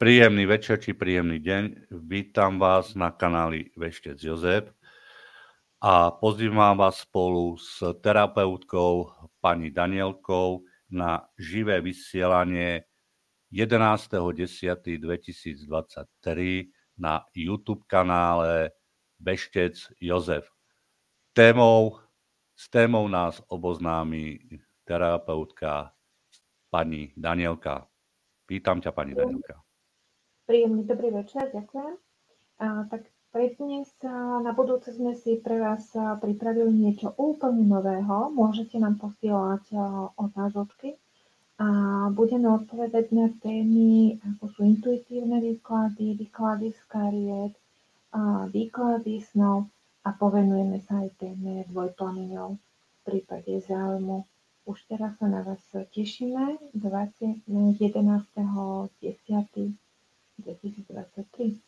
Príjemný večer či príjemný deň. Vítam vás na kanáli Veštec Jozef a pozývam vás spolu s terapeutkou pani Danielkou na živé vysielanie 11.10.2023 na YouTube kanále Veštec Jozef. Témou, s témou nás oboznámi terapeutka pani Danielka. Vítam ťa, pani Danielka. Príjemný dobrý večer, ďakujem. A, tak pre dnes na budúce sme si pre vás pripravili niečo úplne nového. Môžete nám posielať otázočky a budeme odpovedať na témy, ako sú intuitívne výklady, výklady z kariet, a výklady snov a povenujeme sa aj téme dvojplameňov v prípade záujmu. Už teraz sa na vás tešíme 20, 11.10. 2023.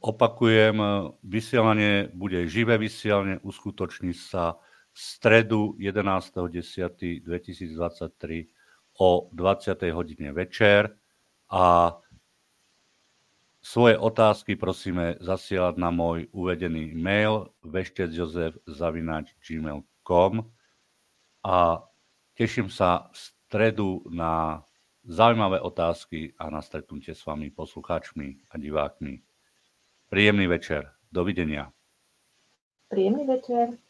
Opakujem, vysielanie bude živé vysielanie, uskutoční sa v stredu 11.10.2023 o 20. hodine večer a svoje otázky prosíme zasielať na môj uvedený mail veštecjozef.gmail.com a teším sa v stredu na zaujímavé otázky a na stretnutie s vami, poslucháčmi a divákmi. Príjemný večer. Dovidenia. Príjemný večer.